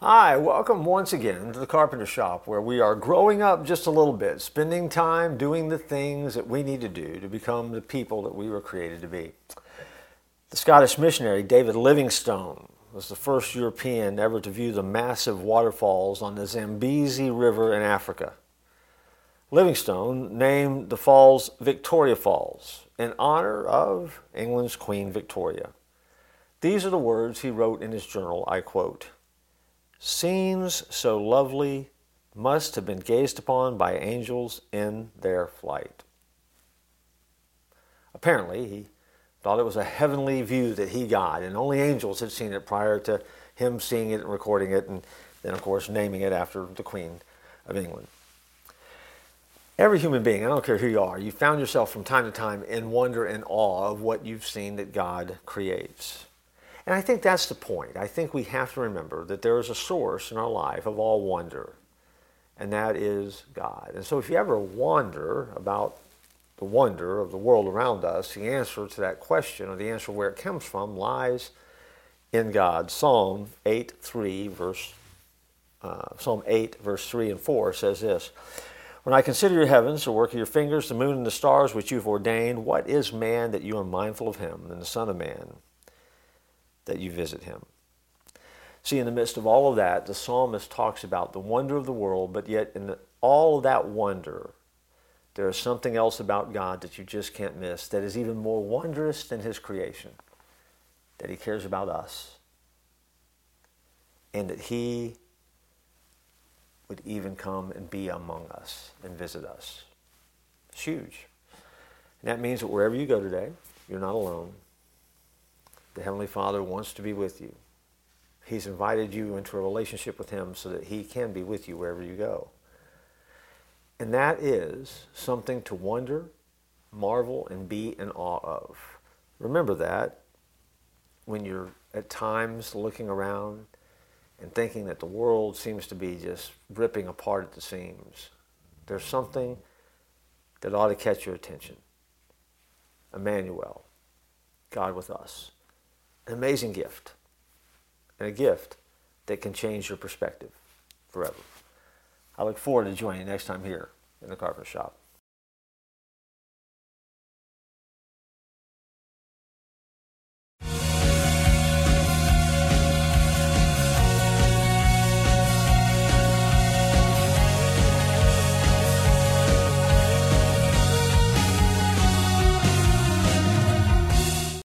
Hi, welcome once again to the Carpenter Shop, where we are growing up just a little bit, spending time doing the things that we need to do to become the people that we were created to be. The Scottish missionary David Livingstone was the first European ever to view the massive waterfalls on the Zambezi River in Africa. Livingstone named the falls Victoria Falls in honor of England's Queen Victoria. These are the words he wrote in his journal, I quote. Scenes so lovely must have been gazed upon by angels in their flight. Apparently, he thought it was a heavenly view that he got, and only angels had seen it prior to him seeing it and recording it, and then, of course, naming it after the Queen of England. Every human being, I don't care who you are, you found yourself from time to time in wonder and awe of what you've seen that God creates. And I think that's the point. I think we have to remember that there is a source in our life of all wonder, and that is God. And so if you ever wonder about the wonder of the world around us, the answer to that question, or the answer where it comes from, lies in God. Psalm 8, 3, verse, uh, Psalm 8, verse 3 and 4 says this. When I consider your heavens, the work of your fingers, the moon and the stars which you've ordained, what is man that you are mindful of him, and the Son of Man that you visit him. See, in the midst of all of that, the psalmist talks about the wonder of the world, but yet in all of that wonder, there is something else about God that you just can't miss that is even more wondrous than his creation, that he cares about us, and that he would even come and be among us and visit us. It's huge. And that means that wherever you go today, you're not alone. The Heavenly Father wants to be with you. He's invited you into a relationship with Him so that He can be with you wherever you go. And that is something to wonder, marvel, and be in awe of. Remember that when you're at times looking around and thinking that the world seems to be just ripping apart at the seams. There's something that ought to catch your attention. Emmanuel, God with us an amazing gift, and a gift that can change your perspective forever. I look forward to joining you next time here in the Carpenter Shop.